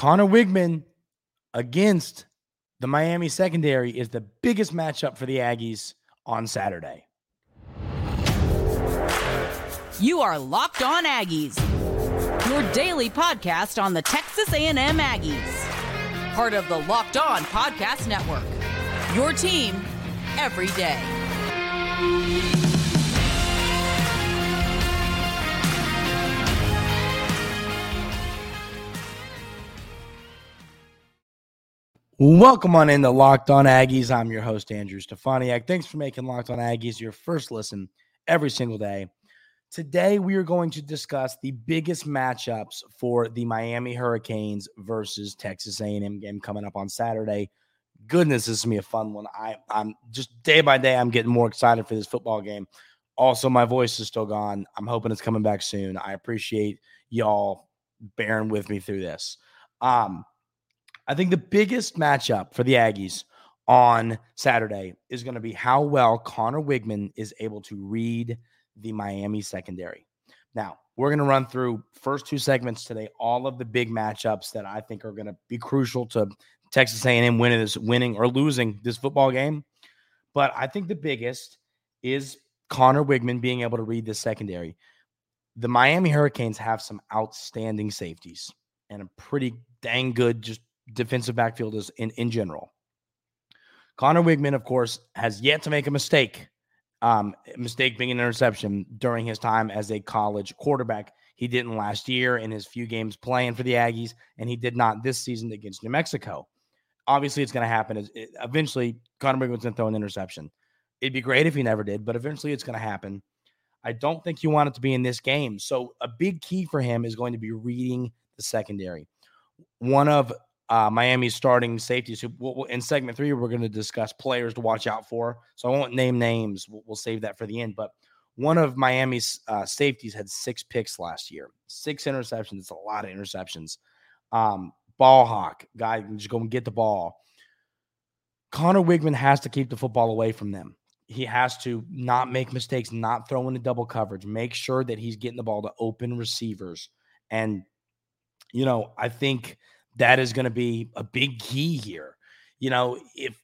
Conner Weigman against the Miami secondary is the biggest matchup for the Aggies on Saturday. You are Locked On Aggies, your daily podcast on the Texas A&M Aggies, part of the Locked On Podcast Network. Your team every day. Welcome on into Locked On Aggies. I'm your host, Andrew Stefaniak. Thanks for making Locked On Aggies your first listen every single day. Today, we are going to discuss the biggest matchups for the Miami Hurricanes versus Texas A&M game coming up on Saturday. Goodness, this is gonna be a fun one. I, I'm just day by day, I'm getting more excited for this football game. Also, my voice is still gone. I'm hoping it's coming back soon. I appreciate y'all bearing with me through this. Um, I think the biggest matchup for the Aggies on Saturday is going to be how well Conner Weigman is able to read the Miami secondary. Now, we're going to run through first two segments today all of the big matchups that I think are going to be crucial to Texas A&M winning this winning or losing this football game. But I think the biggest is Conner Weigman being able to read the secondary. The Miami Hurricanes have some outstanding safeties and a pretty dang good just defensive backfielders in, in general. Conner Weigman, of course, has yet to make a mistake. Um, mistake being an interception during his time as a college quarterback. He didn't last year in his few games playing for the Aggies, and he did not this season against New Mexico. Obviously, it's going to happen. Eventually, Conner Weigman's going to throw an interception. It'd be great if he never did, but eventually it's going to happen. I don't think you want it to be in this game. So, a big key for him is going to be reading the secondary. One of uh, Miami's starting safeties. Who we'll, in segment three, we're going to discuss players to watch out for. So I won't name names. We'll, we'll save that for the end. But one of Miami's uh, safeties had six picks last year, six interceptions. It's a lot of interceptions. Um, ball hawk guy can just go and get the ball. Conner Weigman has to keep the football away from them. He has to not make mistakes, not throw into double coverage, make sure that he's getting the ball to open receivers. And, you know, I think that is going to be a big key here. You know, if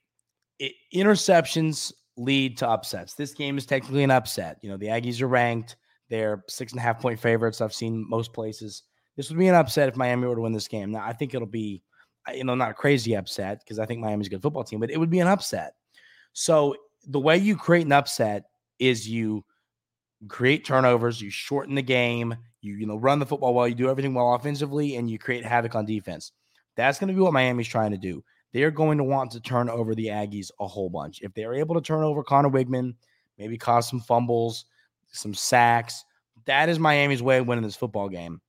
it, interceptions lead to upsets, this game is technically an upset. You know, the Aggies are ranked, they're six and a half point favorites. I've seen most places. This would be an upset if Miami were to win this game. Now, I think it'll be, you know, not a crazy upset because I think Miami's a good football team, but it would be an upset. So the way you create an upset is you create turnovers, you shorten the game, you you know run the football well, you do everything well offensively, and you create havoc on defense. That's going to be what Miami's trying to do. They're going to want to turn over the Aggies a whole bunch. If they're able to turn over Conner Weigman, maybe cause some fumbles, some sacks, that is Miami's way of winning this football game.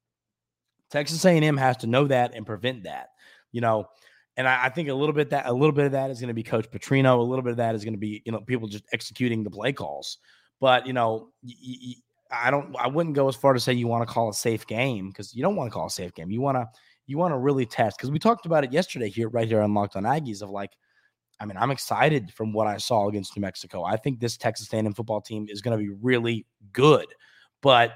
Texas A&M has to know that and prevent that. You know, and I, I, think a little bit that a little bit of that is going to be Coach Petrino. A little bit of that is going to be you know people just executing the play calls. But you know, y- y- I don't. I wouldn't go as far to say you want to call a safe game because you don't want to call a safe game. You want to you want to really test because we talked about it yesterday here, right here on Locked On Aggies. Of like, I mean, I'm excited from what I saw against New Mexico. I think this Texas A&M football team is going to be really good, but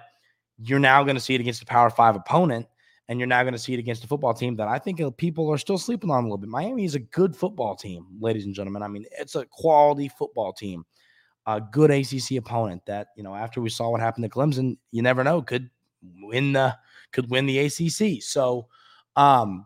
you're now going to see it against a Power Five opponent, and you're now going to see it against a football team that I think uh, people are still sleeping on a little bit. Miami is a good football team, ladies and gentlemen. I mean, it's a quality football team a good ACC opponent that you know after we saw what happened to Clemson, you never know could win the could win the ACC. So, um,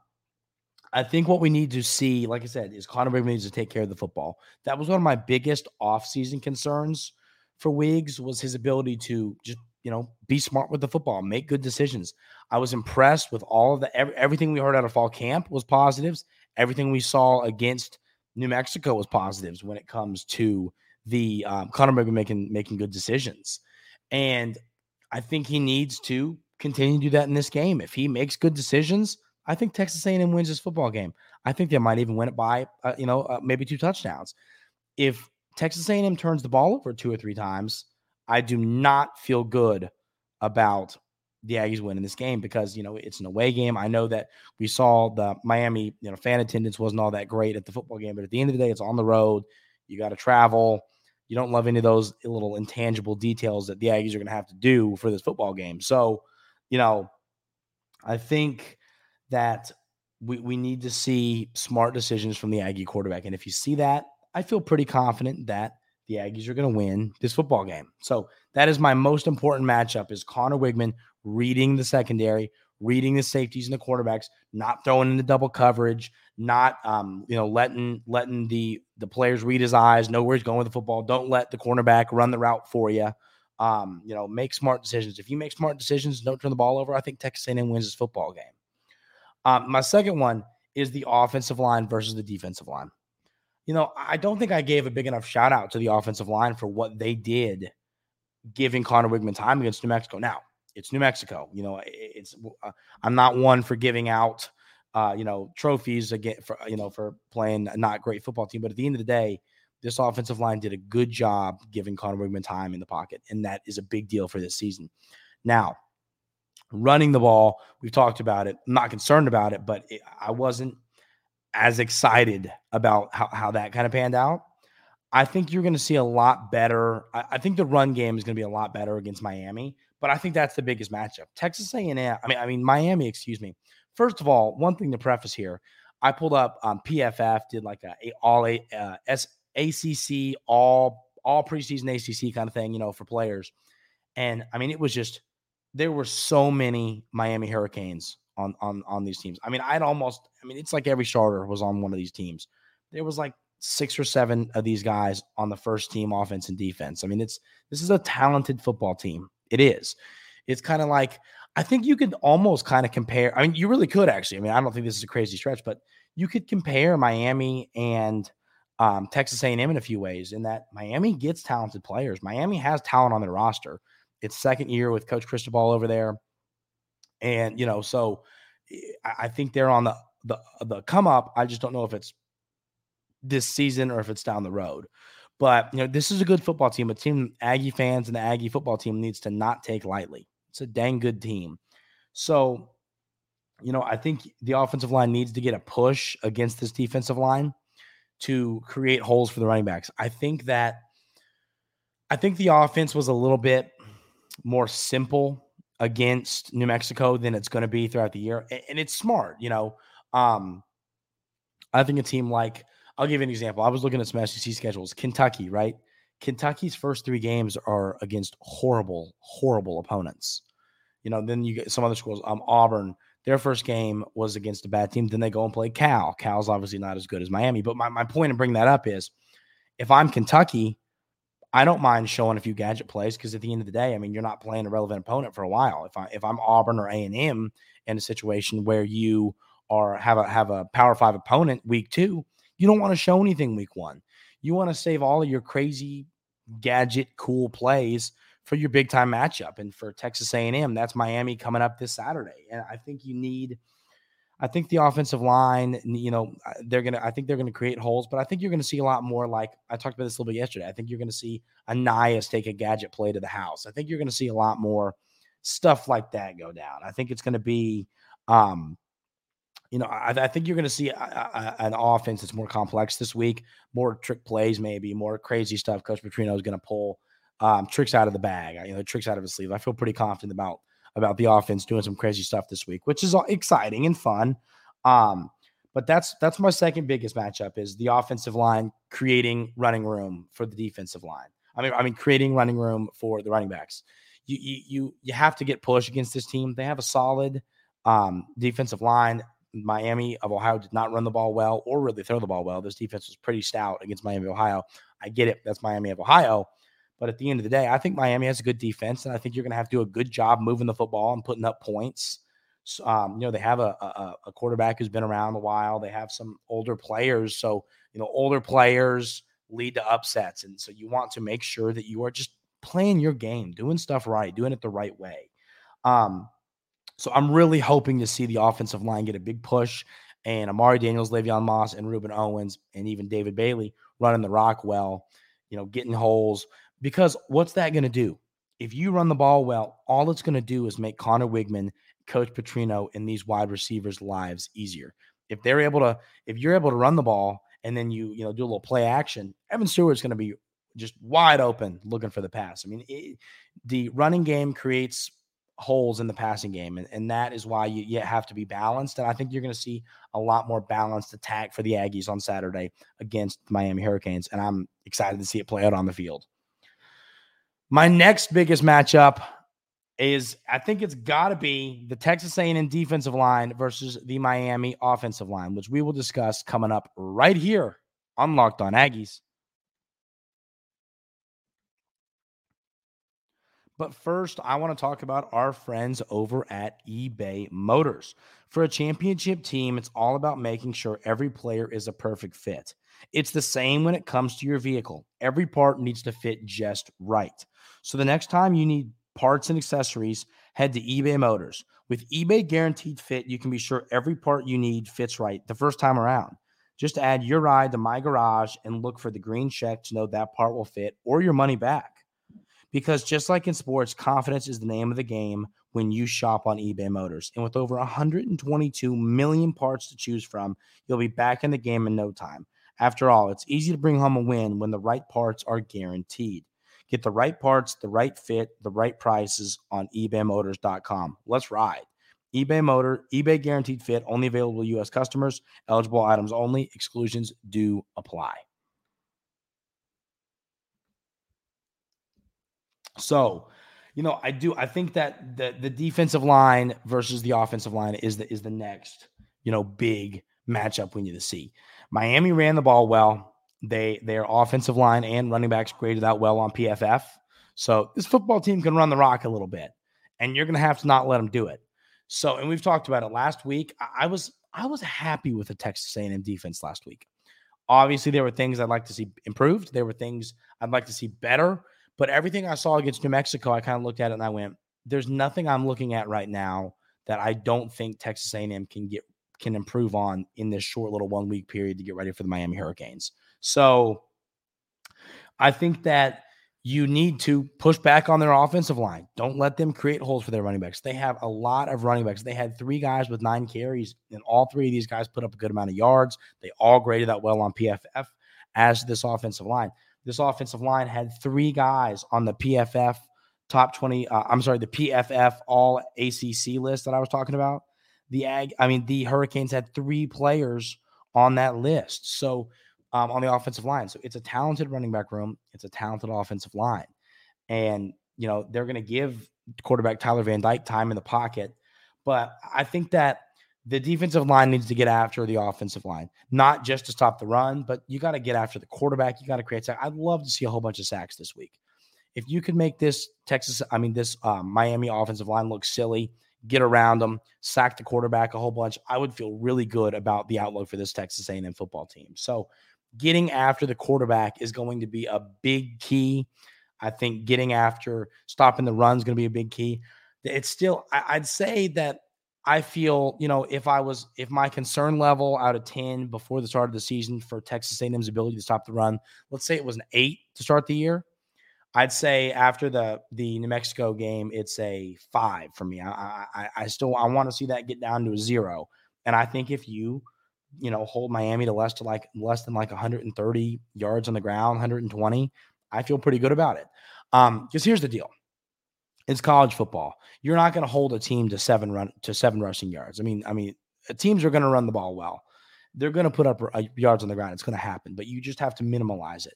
I think what we need to see, like I said, is Conner Weigman needs to take care of the football. That was one of my biggest offseason concerns for Wiggs was his ability to just you know be smart with the football, make good decisions. I was impressed with all of the every, everything we heard out of fall camp was positives. Everything we saw against New Mexico was positives when it comes to the um, Conner Weigman making making good decisions, and I think he needs to continue to do that in this game. If he makes good decisions, I think Texas A&M wins this football game. I think they might even win it by uh, you know uh, maybe two touchdowns. If Texas A&M turns the ball over two or three times, I do not feel good about the Aggies winning this game because you know it's an away game. I know that we saw the Miami you know fan attendance wasn't all that great at the football game, but at the end of the day, it's on the road. You got to travel. You don't love any of those little intangible details that the Aggies are going to have to do for this football game. So, you know, I think that we, we need to see smart decisions from the Aggie quarterback. And if you see that, I feel pretty confident that the Aggies are going to win this football game. So that is my most important matchup is Conner Weigman reading the secondary, reading the safeties and the quarterbacks, not throwing into double coverage, not um, you know, letting letting the the players read his eyes, know where he's going with the football. Don't let the cornerback run the route for you. Um, you know, make smart decisions. If you make smart decisions, don't turn the ball over. I think Texas A&M wins this football game. Um, my second one is the offensive line versus the defensive line. You know, I don't think I gave a big enough shout out to the offensive line for what they did giving Conner Weigman time against New Mexico. Now, it's New Mexico. You know, it's uh, I'm not one for giving out uh, you know, trophies again for you know for playing a not great football team, but at the end of the day, this offensive line did a good job giving Conner Weigman time in the pocket, and that is a big deal for this season. Now, running the ball, we've talked about it. I'm not concerned about it, but it, I wasn't as excited about how, how that kind of panned out. I think you're going to see a lot better. I, I think the run game is going to be a lot better against Miami, but I think that's the biggest matchup. Texas A&M, I mean, I mean Miami. Excuse me. First of all, one thing to preface here, I pulled up um, PFF did like a, a all a uh, S, ACC all all preseason ACC kind of thing, you know, for players, and I mean it was just there were so many Miami Hurricanes on on on these teams. I mean, I'd almost I mean, it's like every starter was on one of these teams. There was like six or seven of these guys on the first team offense and defense. I mean, it's this is a talented football team. It is. It's kind of like I think you could almost kind of compare. I mean, you really could actually. I mean, I don't think this is a crazy stretch, but you could compare Miami and um, Texas A&M in a few ways. In that Miami gets talented players. Miami has talent on their roster. It's second year with Coach Cristobal over there, and you know, so eh, I think they're on the the the come up. I just don't know if it's this season or if it's down the road. But you know, this is a good football team. A team Aggie fans and the Aggie football team needs to not take lightly. It's a dang good team. So, you know, I think the offensive line needs to get a push against this defensive line to create holes for the running backs. I think that I think the offense was a little bit more simple against New Mexico than it's going to be throughout the year. And it's smart, you know. Um, I think a team like I'll give you an example. I was looking at some SEC schedules. Kentucky, right? Kentucky's first three games are against horrible, horrible opponents. You know, then you get some other schools. Um, Auburn, their first game was against a bad team. Then they go and play Cal. Cal's obviously not as good as Miami. But my, my point in bringing that up is if I'm Kentucky, I don't mind showing a few gadget plays because at the end of the day, I mean, you're not playing a relevant opponent for a while. If I if I'm Auburn or A and M in a situation where you are have a have a Power Five opponent week two, you don't want to show anything week one. You want to save all of your crazy gadget cool plays for your big time matchup. And for Texas A&M, that's Miami coming up this Saturday. And I think you need I think the offensive line, you know, uh, they're gonna. I think they're gonna create holes, but I think you're gonna see a lot more. Like I talked about this a little bit yesterday. I think you're gonna see Ainias take a gadget play to the house. I think you're gonna see a lot more stuff like that go down. I think it's gonna be, um, you know, I, I think you're to see a, a, an offense that's more complex this week, more trick plays, maybe more crazy stuff. Coach Petrino is to pull um, tricks out of the bag, you know, tricks out of his sleeve. I feel pretty confident about about the offense doing some crazy stuff this week, which is exciting and fun. Um, but that's that's my second biggest matchup is the offensive line creating running room for the defensive line. I mean, I mean, creating running room for the running backs. You you you, you have to get push against this team. They have a solid um, defensive line. Miami of Ohio did not run the ball well or really throw the ball well. This defense was pretty stout against Miami Ohio. I get it. That's Miami of Ohio. But at the end of the day, I think Miami has a good defense, and I think you're going to have to do a good job moving the football and putting up points. So, um, you know, they have a, a, a quarterback who's been around a while. They have some older players. So, you know, older players lead to upsets. And so you want to make sure that you are just playing your game, doing stuff right, doing it the right way. Um, so I'm really hoping to see the offensive line get a big push and Amari Daniels, Le'Veon Moss, and Rueben Owens, and even David Bailey running the rock well, you know, getting holes. Because what's that going to do? If you run the ball well, all it's going to do is make Conner Weigman, Coach Petrino, and these wide receivers' lives easier. If they're able to, if you're able to run the ball and then you, you know, do a little play action, Evan Stewart's going to be just wide open looking for the pass. I mean, it, the running game creates holes in the passing game. And, and that is why you, you have to be balanced. And I think you're going to see a lot more balanced attack for the Aggies on Saturday against the Miami Hurricanes. And I'm excited to see it play out on the field. My next biggest matchup is I think it's got to be the Texas A&M defensive line versus the Miami offensive line, which we will discuss coming up right here on Locked On Aggies. But first, I want to talk about our friends over at eBay Motors. For a championship team, it's all about making sure every player is a perfect fit. It's the same when it comes to your vehicle. Every part needs to fit just right. So the next time you need parts and accessories, head to eBay Motors. With eBay Guaranteed Fit, you can be sure every part you need fits right the first time around. Just add your ride to My Garage and look for the green check to know that part will fit or your money back. Because just like in sports, confidence is the name of the game when you shop on eBay Motors. And with over 122 million parts to choose from, you'll be back in the game in no time. After all, it's easy to bring home a win when the right parts are guaranteed. Get the right parts, the right fit, the right prices on ebaymotors.com. Let's ride. eBay Motor, eBay guaranteed fit, only available U.S. customers, eligible items only, exclusions do apply. So, you know, I do. I think that the the defensive line versus the offensive line is the is the next you know big matchup we need to see. Miami ran the ball well. They their offensive line and running backs graded out well on PFF. So this football team can run the rock a little bit, and you're going to have to not let them do it. So, and we've talked about it last week. I was I was happy with the Texas A&M defense last week. Obviously, there were things I'd like to see improved. There were things I'd like to see better. But everything I saw against New Mexico, I kind of looked at it and I went, "There's nothing I'm looking at right now that I don't think Texas A&M can get can improve on in this short little one week period to get ready for the Miami Hurricanes." So I think that you need to push back on their offensive line. Don't let them create holes for their running backs. They have a lot of running backs. They had three guys with nine carries, and all three of these guys put up a good amount of yards. They all graded out well on PFF as this offensive line this offensive line had three guys on the PFF top 20. Uh, I'm sorry, the PFF all ACC list that I was talking about. The Ag, I mean, the Hurricanes had three players on that list. So, um, on the offensive line. So, it's a talented running back room, it's a talented offensive line. And, you know, they're going to give quarterback Tyler Van Dyke time in the pocket. But I think that the defensive line needs to get after the offensive line, not just to stop the run, but you got to get after the quarterback. You got to create sacks. I'd love to see a whole bunch of sacks this week. If you could make this Texas, I mean, this um, Miami offensive line look silly, get around them, sack the quarterback a whole bunch, I would feel really good about the outlook for this Texas A&M football team. So, getting after the quarterback is going to be a big key. I think getting after stopping the run is going to be a big key. It's still, I'd say that I feel, you know, if I was, if my concern level out of 10 before the start of the season for Texas A&M's ability to stop the run, let's say it was an eight to start the year, I'd say after the the New Mexico game, it's a five for me. I I, I still I want to see that get down to a zero, and I think if you, you know, hold Miami to less to like less than like 130 yards on the ground, 120, I feel pretty good about it. Um, because here's the deal: it's college football. You're not going to hold a team to seven run to seven rushing yards. I mean, I mean, uh, teams are going to run the ball well. They're going to put up uh, yards on the ground. It's going to happen, but you just have to minimize it.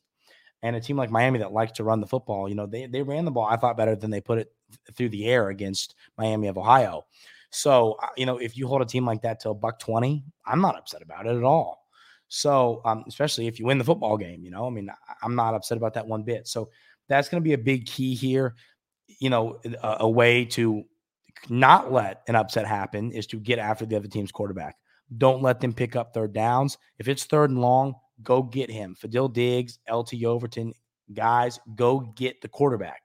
And a team like Miami that likes to run the football, you know, they they ran the ball I thought better than they put it through the air against Miami of Ohio. So, uh, you know, if you hold a team like that to a buck 20, I'm not upset about it at all. So, um, especially if you win the football game, you know, I mean, I'm not upset about that one bit. So, that's going to be a big key here you know, a, a way to not let an upset happen is to get after the other team's quarterback. Don't let them pick up third downs. If it's third and long, go get him. Fadil Diggs, LT Overton, guys, go get the quarterback.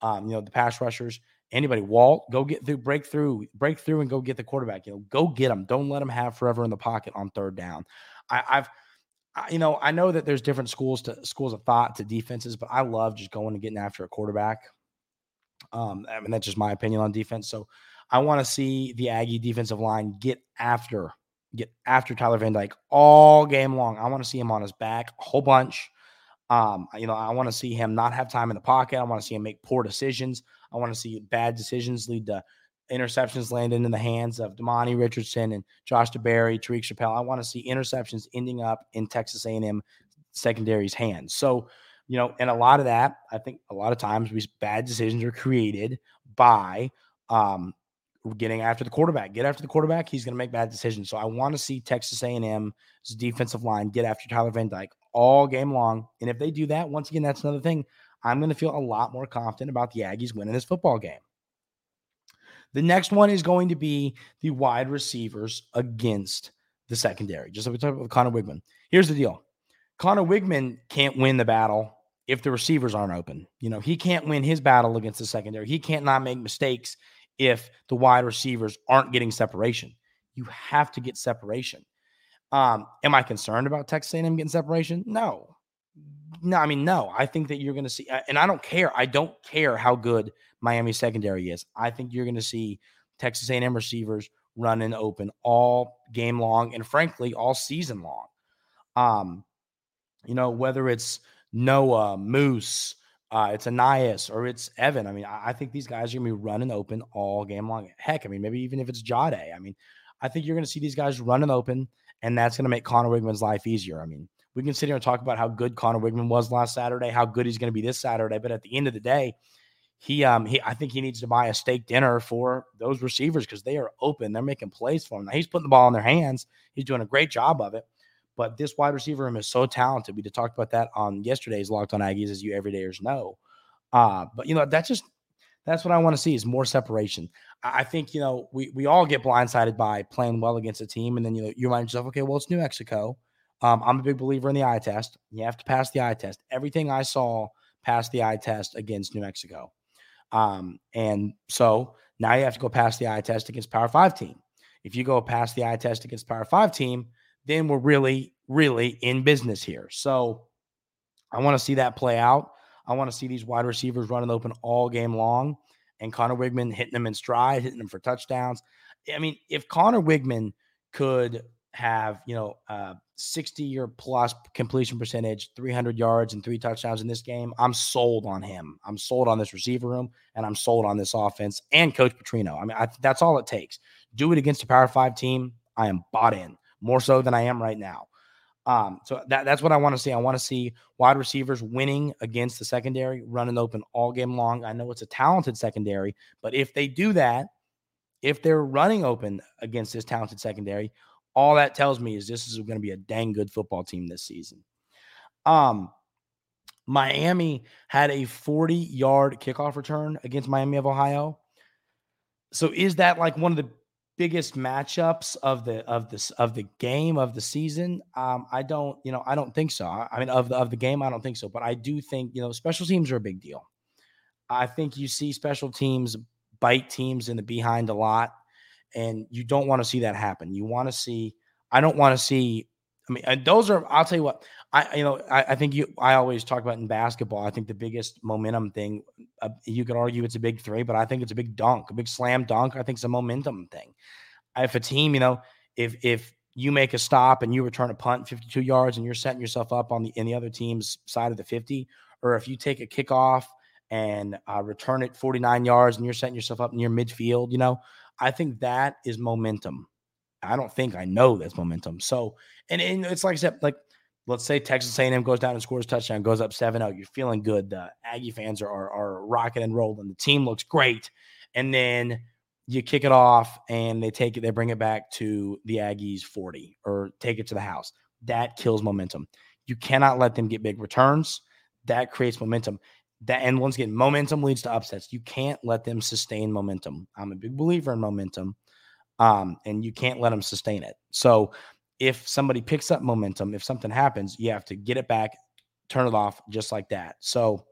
Um, you know, the pass rushers, anybody, Walt, go get through, break through, break through and go get the quarterback. You know, go get them. Don't let them have forever in the pocket on third down. I, I've, I, you know, I know that there's different schools to schools of thought to defenses, but I love just going and getting after a quarterback. Um, I mean, that's just my opinion on defense. So I want to see the Aggie defensive line get after get after Tyler Van Dyke all game long. I want to see him on his back a whole bunch. Um, you know, I want to see him not have time in the pocket. I want to see him make poor decisions. I want to see bad decisions lead to interceptions landing in the hands of Demani Richardson and Josh DeBerry, Tyreek Chappell. I want to see interceptions ending up in Texas A&M secondary's hands. So, you know, and a lot of that, I think a lot of times these bad decisions are created by um, getting after the quarterback. Get after the quarterback, he's going to make bad decisions. So I want to see Texas A&M's defensive line get after Tyler Van Dyke all game long. And if they do that, once again, that's another thing. I'm going to feel a lot more confident about the Aggies winning this football game. The next one is going to be the wide receivers against the secondary. Just like we talked about Conner Weigman. Here's the deal Conner Weigman can't win the battle if the receivers aren't open. You know, he can't win his battle against the secondary. He can't not make mistakes if the wide receivers aren't getting separation. You have to get separation. Um, am I concerned about Texas A&M getting separation? No, no. I mean, no. I think that you're going to see, and I don't care. I don't care how good Miami secondary is. I think you're going to see Texas A&M receivers running open all game long, and frankly, all season long. Um, you know, whether it's Noah, Moose, uh, it's Ainias or it's Evan. I mean, I, I, think these guys are gonna be running open all game long. Heck, I mean, maybe even if it's Jade. I mean, I think you're gonna see these guys running open, and that's gonna make Conner Weigman's life easier. I mean, we can sit here and talk about how good Conner Weigman was last Saturday, how good he's gonna be this Saturday, but at the end of the day, he um he I think he needs to buy a steak dinner for those receivers because they are open. They're making plays for him. Now he's putting the ball in their hands. He's doing a great job of it. But this wide receiver room is so talented. We talked about that on yesterday's Locked On Aggies, as you everydayers know. Uh, but you know, that's just that's what I want to see is more separation. I think you know we we all get blindsided by playing well against a team, and then you you remind yourself, okay, well it's New Mexico. Um, I'm a big believer in the eye test. You have to pass the eye test. Everything I saw passed the eye test against New Mexico, um, and so now you have to go past the eye test against Power Five team. If you go past the eye test against Power Five team, then we're really, really in business here. So I want to see that play out. I want to see these wide receivers running open all game long and Conner Weigman hitting them in stride, hitting them for touchdowns. I mean, if Conner Weigman could have, you know, uh, 60 year plus completion percentage, 300 yards, and three touchdowns in this game, I'm sold on him. I'm sold on this receiver room, and I'm sold on this offense and Coach Petrino. I mean, I, that's all it takes. Do it against a Power Five team. I am bought in more so than I am right now. Um, so that, that's what I want to see. I want to see wide receivers winning against the secondary, running open all game long. I know it's a talented secondary, but if they do that, if they're running open against this talented secondary, all that tells me is this is going to be a dang good football team this season. Um, Miami had a 40 yard kickoff return against Miami of Ohio. So is that like one of the biggest matchups of the of this of the game of the season um i don't you know i don't think so. I mean of the of the game i don't think so but i do think you know special teams are a big deal. I think you see special teams bite teams in the behind a lot and you don't want to see that happen. You want to see i don't want to see i mean those are i'll tell you what I, you know, I, I, think you. I always talk about in basketball. I think the biggest momentum thing. Uh, you could argue it's a big three, but I think it's a big dunk, a big slam dunk. I think it's a momentum thing. If a team, you know, if if you make a stop and you return a punt 52 yards and you're setting yourself up on the in the other team's side of the 50, or if you take a kickoff and uh, return it 49 yards and you're setting yourself up near midfield, you know, I think that is momentum. I don't think I know that's momentum. So, and, and it's like I said, like let's say Texas A&M goes down and scores a touchdown, goes up 7-0. You're feeling good. The Aggie fans are, are, are rocking and rolling. The team looks great. And then you kick it off and they take it, they bring it back to the Aggies 40 or take it to the house. That kills momentum. You cannot let them get big returns. That creates momentum. That and once again, momentum leads to upsets. You can't let them sustain momentum. I'm a big believer in momentum. Um, and you can't let them sustain it. So if somebody picks up momentum, if something happens, you have to get it back, turn it off just like that. So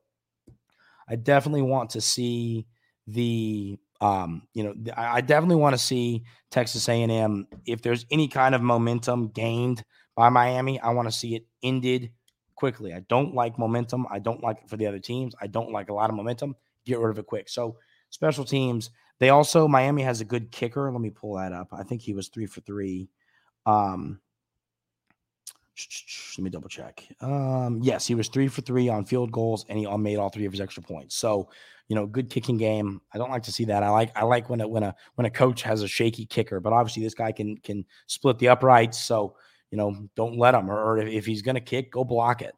I definitely want to see the um, you know, I definitely want to see Texas A&M if there's any kind of momentum gained by Miami, I want to see it ended quickly. I don't like momentum. I don't like it for the other teams. I don't like a lot of momentum. Get rid of it quick. So special teams. They also Miami has a good kicker. Let me pull that up. I think he was three for three. Um, let me double check. Um, yes, he was three for three on field goals, and he made all three of his extra points. So, you know, good kicking game. I don't like to see that. I like I like when a when a when a coach has a shaky kicker, but obviously this guy can can split the uprights. So, you know, don't let him. Or, or if, if he's going to kick, go block it.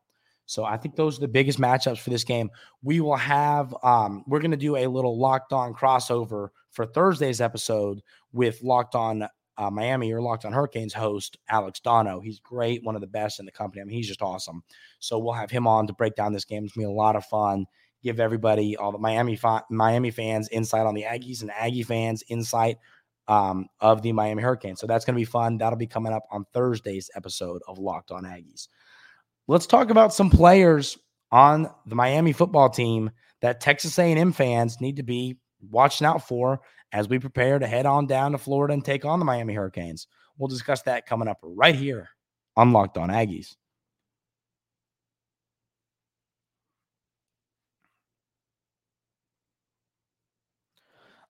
So I think those are the biggest matchups for this game. We will have um, we're going to do a little locked on crossover for Thursday's episode with locked on uh, Miami or Locked on Hurricanes host Alex Dono. He's great, one of the best in the company. I mean, he's just awesome. So we'll have him on to break down this game. It's gonna be a lot of fun. Give everybody, all the Miami Miami fans, insight on the Aggies and Aggie fans insight um, of the Miami Hurricanes. So that's gonna be fun. That'll be coming up on Thursday's episode of Locked on Aggies. Let's talk about some players on the Miami football team that Texas A&M fans need to be watching out for as we prepare to head on down to Florida and take on the Miami Hurricanes. We'll discuss that coming up right here on Locked On Aggies.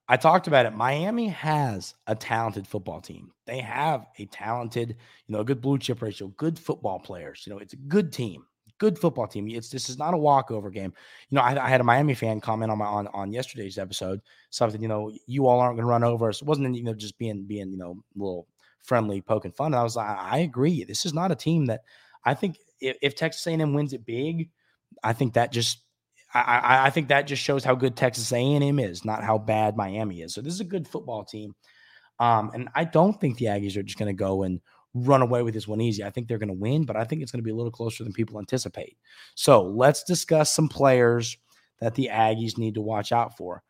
I talked about it. Miami has a talented football team. They have a talented, you know, a good blue chip ratio, good football players. You know, it's a good team good football team. It's this is not a walkover game. You know, I, I, had a Miami fan comment on my on on yesterday's episode something. You know, you all aren't going to run over us. It wasn't you know just being being you know a little friendly, poking fun. And I was like, I agree. This is not a team that I think if, if Texas A&M wins it big, I think that just I, I think that just shows how good Texas A&M is, not how bad Miami is. So this is a good football team. Um, and I don't think the Aggies are just going to go and run away with this one easy. I think they're going to win, but I think it's going to be a little closer than people anticipate. So let's discuss some players that the Aggies need to watch out for.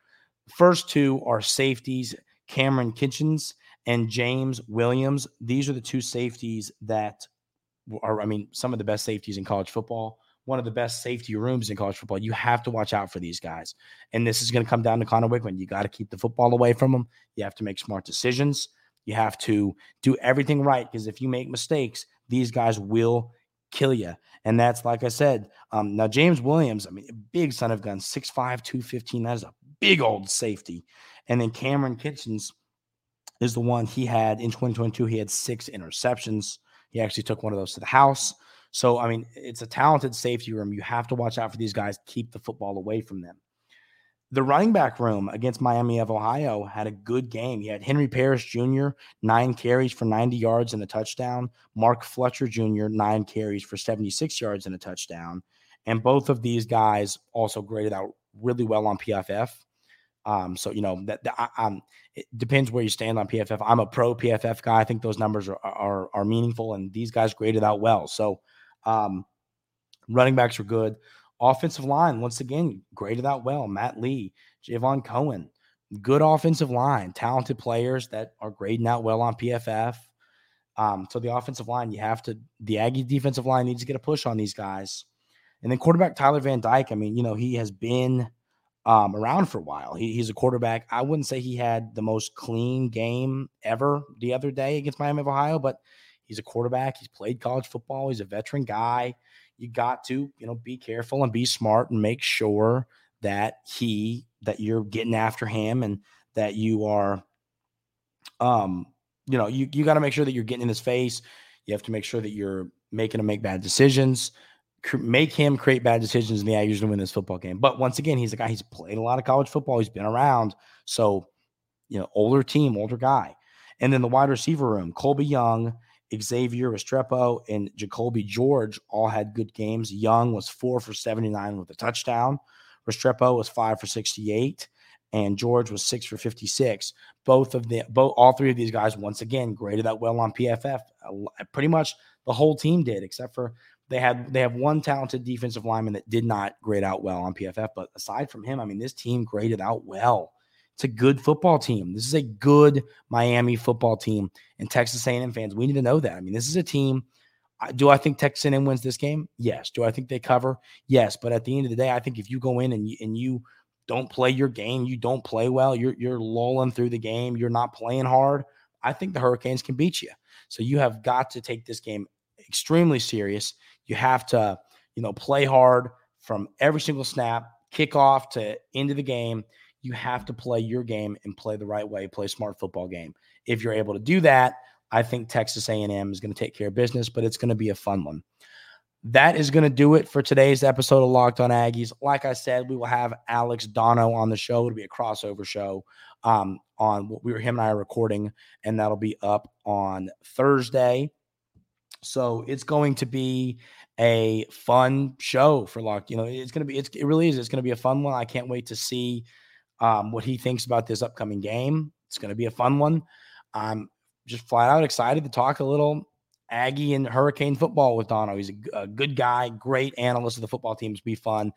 First two are safeties Kamren Kinchens and James Williams. These are the two safeties that are, I mean, some of the best safeties in college football. One of the best safety rooms in college football. You have to watch out for these guys. And this is going to come down to Conner Weigman. You got to keep the football away from them. You have to make smart decisions. You have to do everything right because if you make mistakes, these guys will kill you. And that's like I said. Um, now, James Williams, I mean, big son of guns, 6'5, 215. That is a big old safety. And then Kamren Kinchens is the one he had in 2022. He had six interceptions. He actually took one of those to the house. So, I mean, it's a talented safety room. You have to watch out for these guys, keep the football away from them. The running back room against Miami of Ohio had a good game. You had Henry Parrish Jr., nine carries for 90 yards and a touchdown. Mark Fletcher Jr., nine carries for 76 yards and a touchdown. And both of these guys also graded out really well on PFF. Um, so you know that, that um, it depends where you stand on PFF. I'm a pro PFF guy. I think those numbers are are, are meaningful, and these guys graded out well. So um, running backs were good. Offensive line, once again, graded out well. Matt Lee, Javon Cohen, good offensive line, talented players that are grading out well on PFF. Um, so the offensive line, you have to, the Aggie defensive line needs to get a push on these guys. And then quarterback Tyler Van Dyke, I mean, you know, he has been um, around for a while. He, he's a quarterback. I wouldn't say he had the most clean game ever the other day against Miami of Ohio, but he's a quarterback. He's played college football. He's a veteran guy you got to, you know, be careful and be smart and make sure that he that you're getting after him and that you are um you know, you you got to make sure that you're getting in his face. You have to make sure that you're making him make bad decisions. Make him create bad decisions, and Aggies to win this football game. But once again, he's a guy. He's played a lot of college football. He's been around, so you know, older team, older guy. And then the wide receiver room: Colby Young Xavier Restrepo and Jacolby George all had good games. Young was four for 79 with a touchdown. Restrepo was five for 68 and George was six for 56. Both of the both all three of these guys once again graded that well on PFF. Pretty much the whole team did, except for they had they have one talented defensive lineman that did not grade out well on PFF. But aside from him, I mean, this team graded out well. It's a good football team. This is a good Miami football team. And Texas A&M fans, we need to know that. I mean, this is a team. Do I think Texas A&M wins this game? Yes. Do I think they cover? Yes. But at the end of the day, I think if you go in and you, and you don't play your game, you don't play well, you're you're lulling through the game, you're not playing hard. I think the Hurricanes can beat you. So you have got to take this game extremely serious. You have to, you know, play hard from every single snap, kickoff to end of the game you have to play your game and play the right way, play smart football game. If you're able to do that, I think Texas A&M is going to take care of business, but it's going to be a fun one. That is going to do it for today's episode of Locked on Aggies. Like I said, we will have Alex Dono on the show. It'll be a crossover show um, on what we were him and I are recording, and that'll be up on Thursday. So it's going to be a fun show for Locked. You know, it's going to be it's it really is. It's going to be a fun one. I can't wait to see um, what he thinks about this upcoming game. It's going to be a fun one. I'm just flat out excited to talk a little Aggie and Hurricane football with Dono. He's a, a good guy, great analyst of the football teams. Be fun.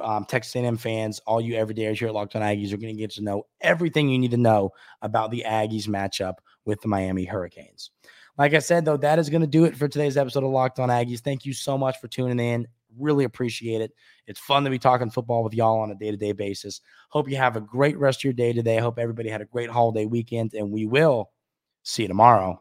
Um, Texas A&M fans, all you everydayers here at Locked On Aggies are going to get to know everything you need to know about the Aggies matchup with the Miami Hurricanes. Like I said, though, that is going to do it for today's episode of Locked On Aggies. Thank you so much for tuning in. Really appreciate it. It's fun to be talking football with y'all on a day to day basis. Hope you have a great rest of your day today. Hope everybody had a great holiday weekend, and we will see you tomorrow.